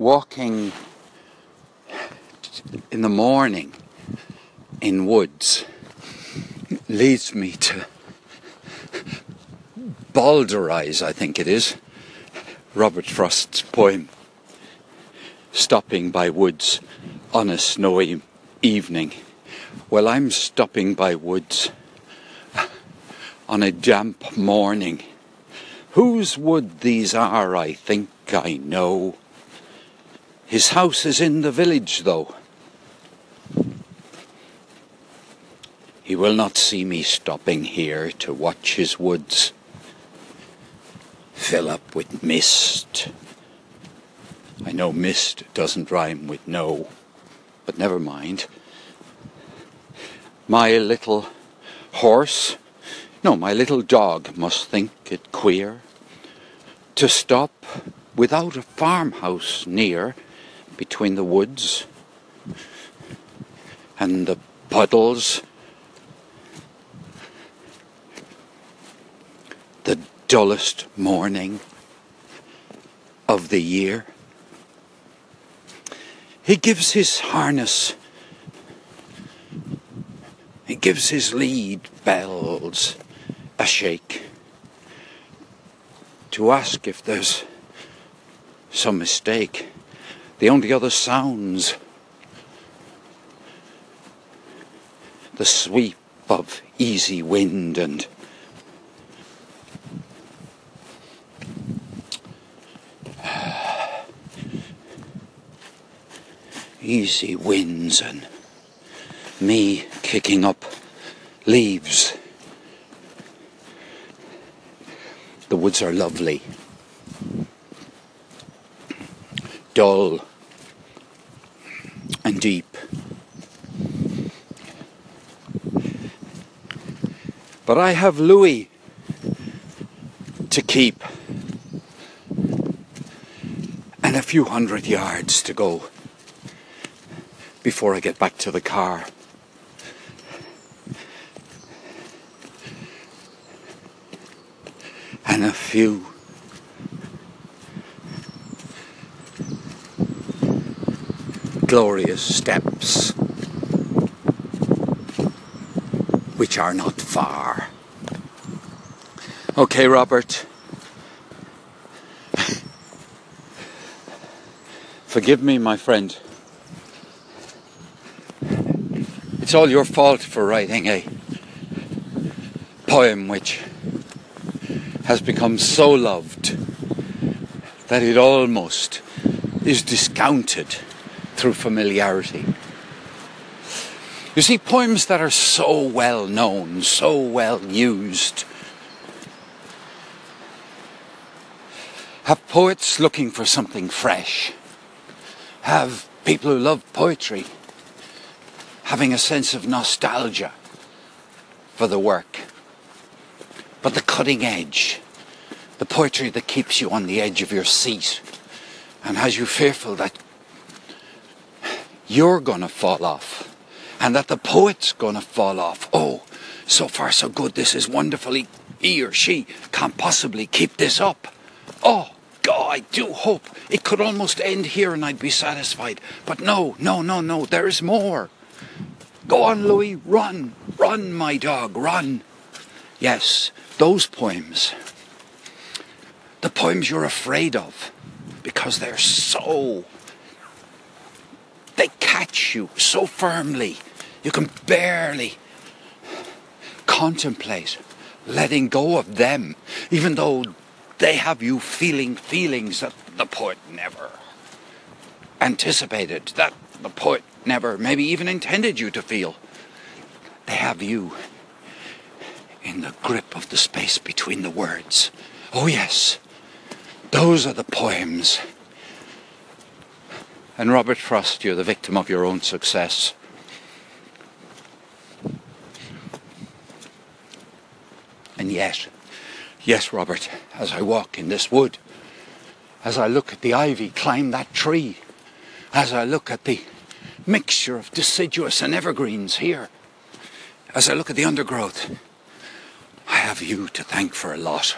walking in the morning in woods leads me to Bowdlerize, I think it is, Robert Frost's poem, Stopping by Woods on a Snowy Evening. Well, I'm stopping by woods on a damp morning. Whose wood these are, I think I know. His house is in the village, though. He will not see me stopping here to watch his woods fill up with mist. I know mist doesn't rhyme with no, but never mind. My little horse, no, my little dog must think it queer to stop without a farmhouse near between the woods and the puddles The dullest morning of the year. He gives his harness, he gives his lead bells a shake to ask if there's some mistake. The only other sounds the sweep of easy wind and easy winds and me kicking up leaves. The woods are lovely, dull deep. But I have Louis to keep and a few hundred yards to go before I get back to the car. And a few glorious steps which are not far. Okay, Robert. Forgive me, my friend. It's all your fault for writing a poem which has become so loved that it almost is discounted through familiarity. You see, poems that are so well known, so well used, have poets looking for something fresh, have people who love poetry having a sense of nostalgia for the work. But the cutting edge, the poetry that keeps you on the edge of your seat and has you fearful that you're going to fall off and that the poet's going to fall off. Oh, so far so good. This is wonderful. He, he or she can't possibly keep this up. Oh, God, I do hope it could almost end here and I'd be satisfied. But no, no, no, no, there is more. Go on, Louis, run, run, my dog, run. Yes, those poems. The poems you're afraid of because they're so. You so firmly, you can barely contemplate letting go of them, even though they have you feeling feelings that the poet never anticipated, that the poet never, maybe even intended you to feel. They have you in the grip of the space between the words. Oh, yes, those are the poems. And Robert Frost, you're the victim of your own success. And yet, yes, Robert, as I walk in this wood, as I look at the ivy climb that tree, as I look at the mixture of deciduous and evergreens here. As I look at the undergrowth, I have you to thank for a lot.